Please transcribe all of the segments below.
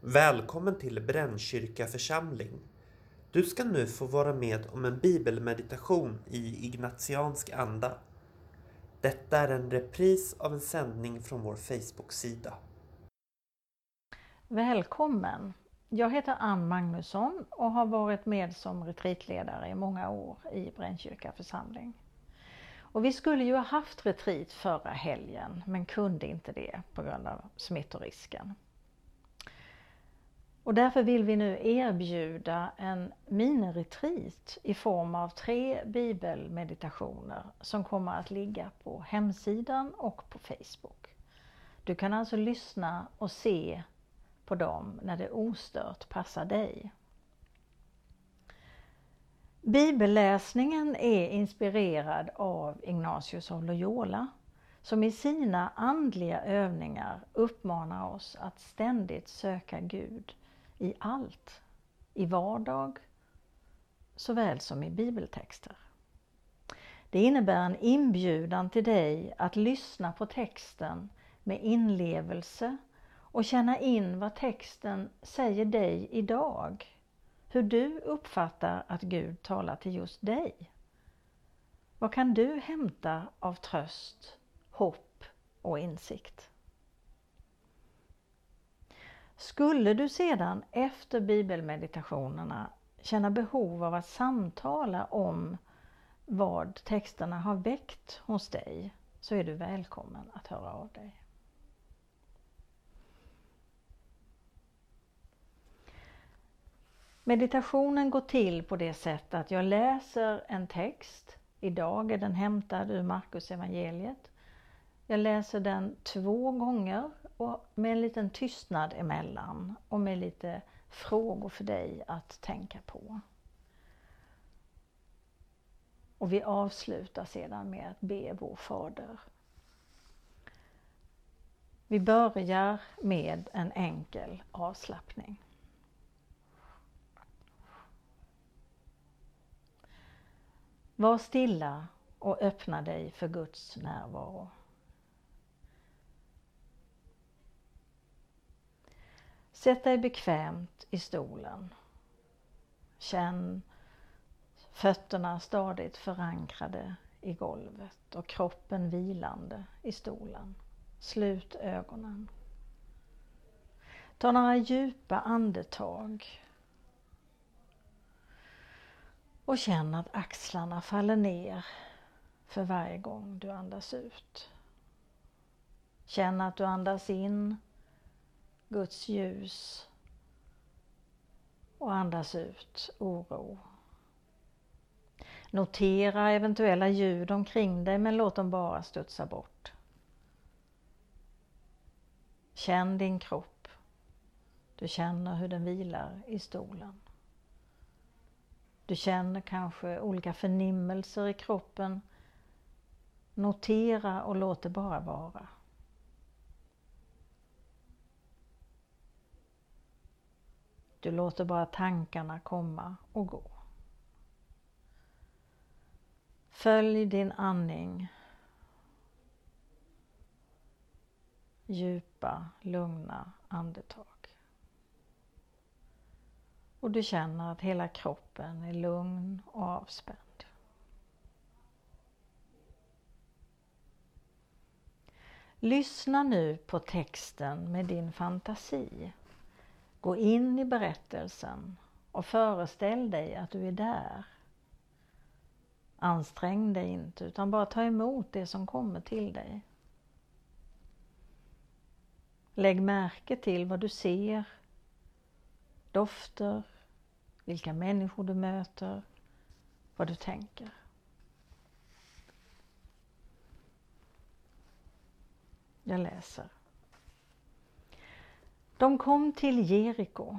Välkommen till Brännkyrka församling. Du ska nu få vara med om en bibelmeditation i ignatiansk anda. Detta är en repris av en sändning från vår Facebook-sida. Välkommen! Jag heter Ann Magnusson och har varit med som retreatledare i många år i Brännkyrka församling. Och vi skulle ju ha haft retreat förra helgen men kunde inte det på grund av smittorisken. Och därför vill vi nu erbjuda en miniretreat i form av tre bibelmeditationer som kommer att ligga på hemsidan och på Facebook. Du kan alltså lyssna och se på dem när det ostört passar dig. Bibelläsningen är inspirerad av Ignatius av Loyola som i sina andliga övningar uppmanar oss att ständigt söka Gud i allt, i vardag såväl som i bibeltexter. Det innebär en inbjudan till dig att lyssna på texten med inlevelse och känna in vad texten säger dig idag. Hur du uppfattar att Gud talar till just dig. Vad kan du hämta av tröst, hopp och insikt? Skulle du sedan efter bibelmeditationerna känna behov av att samtala om vad texterna har väckt hos dig så är du välkommen att höra av dig. Meditationen går till på det sättet att jag läser en text. Idag är den hämtad ur Markus evangeliet. Jag läser den två gånger och med en liten tystnad emellan och med lite frågor för dig att tänka på. Och vi avslutar sedan med att be vår Fader. Vi börjar med en enkel avslappning. Var stilla och öppna dig för Guds närvaro. Sätt dig bekvämt i stolen. Känn fötterna stadigt förankrade i golvet och kroppen vilande i stolen. Slut ögonen. Ta några djupa andetag och känn att axlarna faller ner för varje gång du andas ut. Känn att du andas in Guds ljus och andas ut oro. Notera eventuella ljud omkring dig men låt dem bara studsa bort. Känn din kropp. Du känner hur den vilar i stolen. Du känner kanske olika förnimmelser i kroppen. Notera och låt det bara vara. Du låter bara tankarna komma och gå. Följ din andning. Djupa, lugna andetag. Och du känner att hela kroppen är lugn och avspänd. Lyssna nu på texten med din fantasi. Gå in i berättelsen och föreställ dig att du är där. Ansträng dig inte utan bara ta emot det som kommer till dig. Lägg märke till vad du ser, dofter, vilka människor du möter, vad du tänker. Jag läser. De kom till Jeriko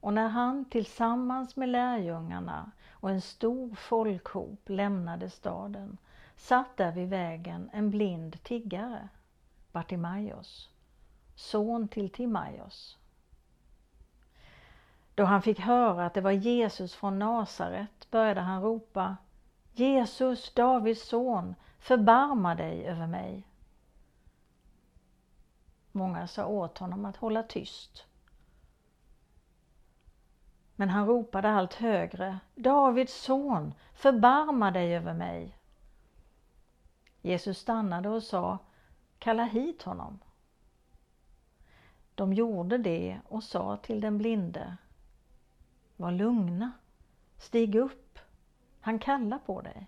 och när han tillsammans med lärjungarna och en stor folkhop lämnade staden satt där vid vägen en blind tiggare, Bartimaios, son till Timaios. Då han fick höra att det var Jesus från Nasaret började han ropa Jesus, Davids son, förbarma dig över mig. Många sa åt honom att hålla tyst. Men han ropade allt högre, Davids son, förbarma dig över mig. Jesus stannade och sa, kalla hit honom. De gjorde det och sa till den blinde, var lugna, stig upp, han kallar på dig.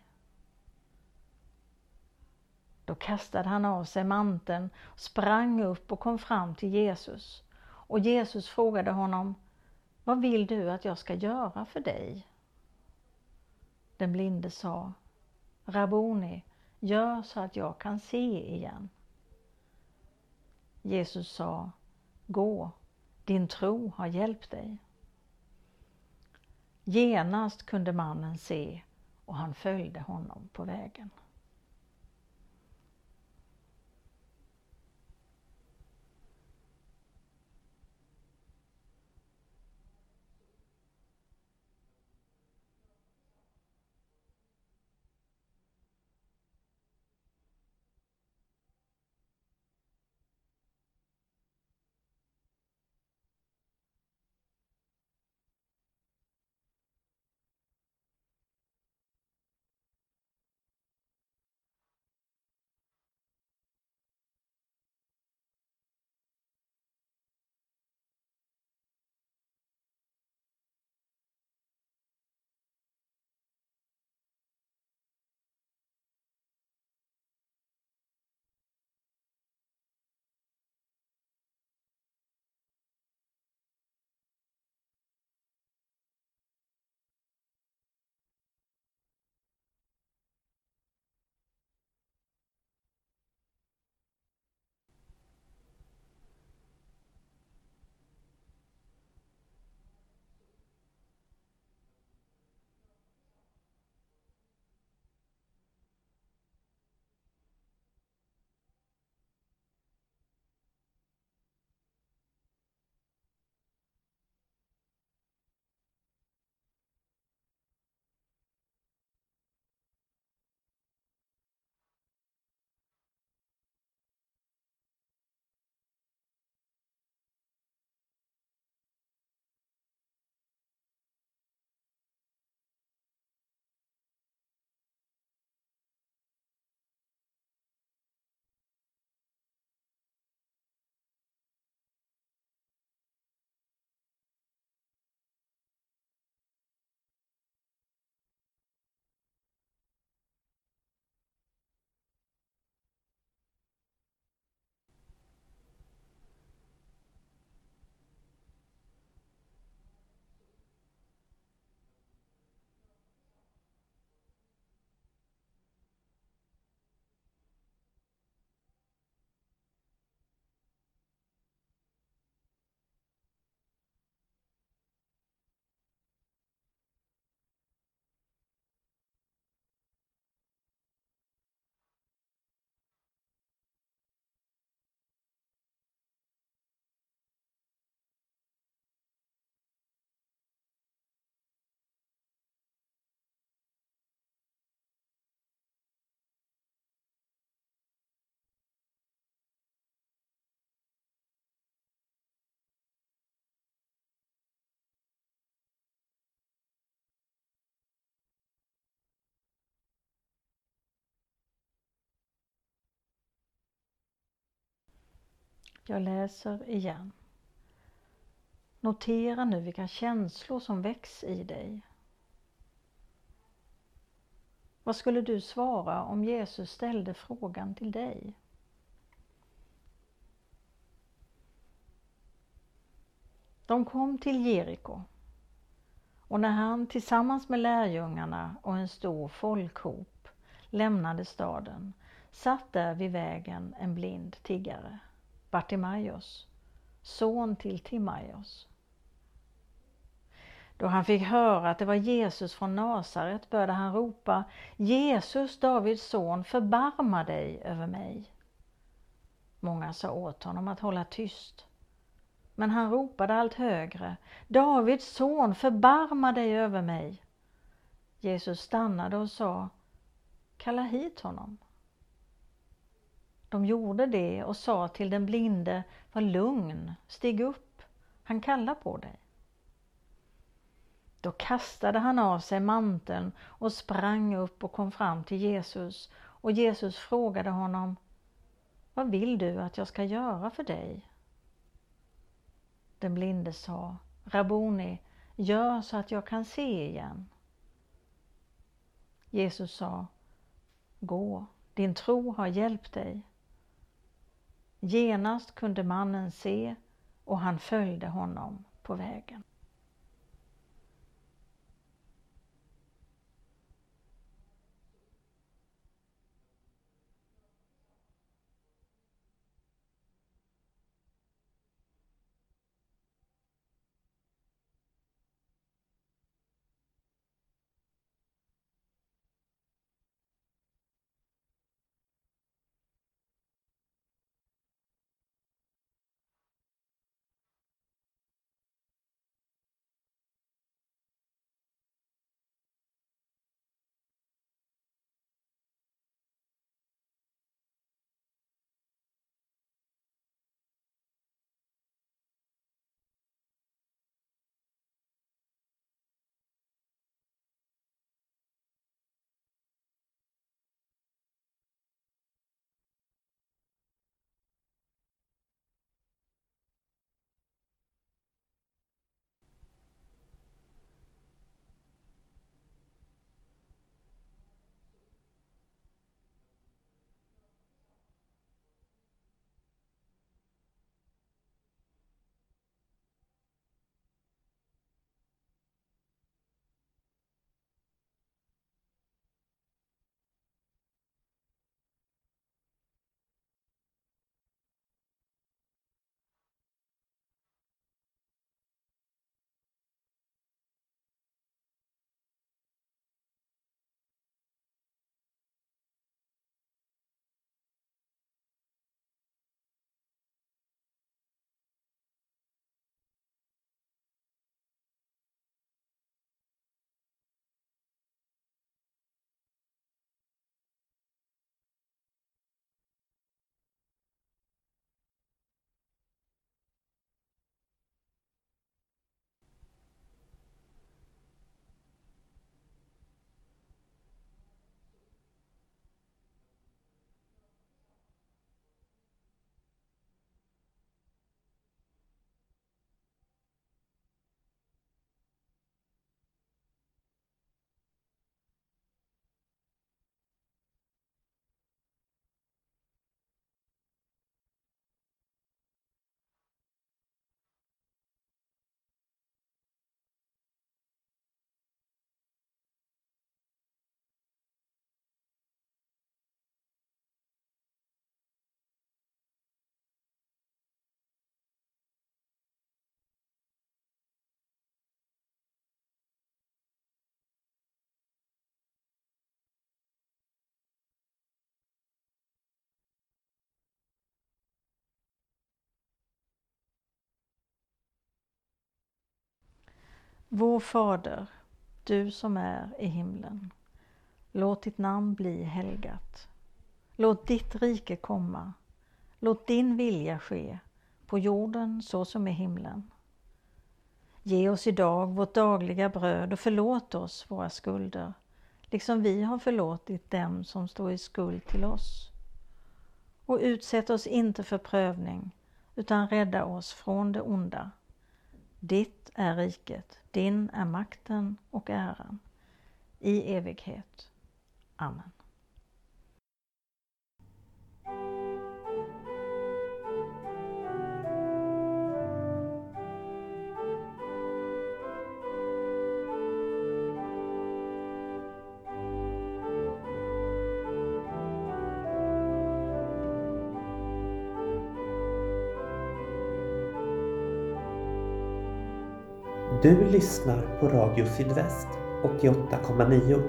Då kastade han av sig manteln, sprang upp och kom fram till Jesus. Och Jesus frågade honom, vad vill du att jag ska göra för dig? Den blinde sa, Raboni, gör så att jag kan se igen. Jesus sa, gå, din tro har hjälpt dig. Genast kunde mannen se och han följde honom på vägen. Jag läser igen. Notera nu vilka känslor som väcks i dig. Vad skulle du svara om Jesus ställde frågan till dig? De kom till Jeriko och när han tillsammans med lärjungarna och en stor folkhop lämnade staden satt där vid vägen en blind tiggare. Bartimaios, son till Timaios. Då han fick höra att det var Jesus från Nasaret började han ropa Jesus, Davids son, förbarma dig över mig. Många sa åt honom att hålla tyst. Men han ropade allt högre Davids son, förbarma dig över mig. Jesus stannade och sa Kalla hit honom. De gjorde det och sa till den blinde, var lugn, stig upp, han kallar på dig. Då kastade han av sig manteln och sprang upp och kom fram till Jesus och Jesus frågade honom Vad vill du att jag ska göra för dig? Den blinde sa Rabuni, gör så att jag kan se igen. Jesus sa Gå, din tro har hjälpt dig. Genast kunde mannen se och han följde honom på vägen. Vår Fader, du som är i himlen. Låt ditt namn bli helgat. Låt ditt rike komma. Låt din vilja ske, på jorden så som i himlen. Ge oss idag vårt dagliga bröd och förlåt oss våra skulder, liksom vi har förlåtit dem som står i skuld till oss. Och utsätt oss inte för prövning, utan rädda oss från det onda. Ditt är riket, din är makten och äran i evighet. Amen. Du lyssnar på Radio Sydväst 88,9.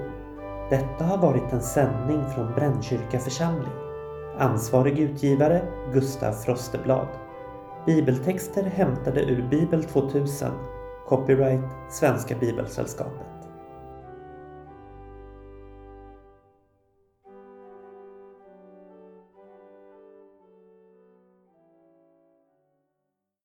Detta har varit en sändning från Brännkyrka församling. Ansvarig utgivare Gustav Frosteblad. Bibeltexter hämtade ur Bibel 2000. Copyright Svenska Bibelsällskapet.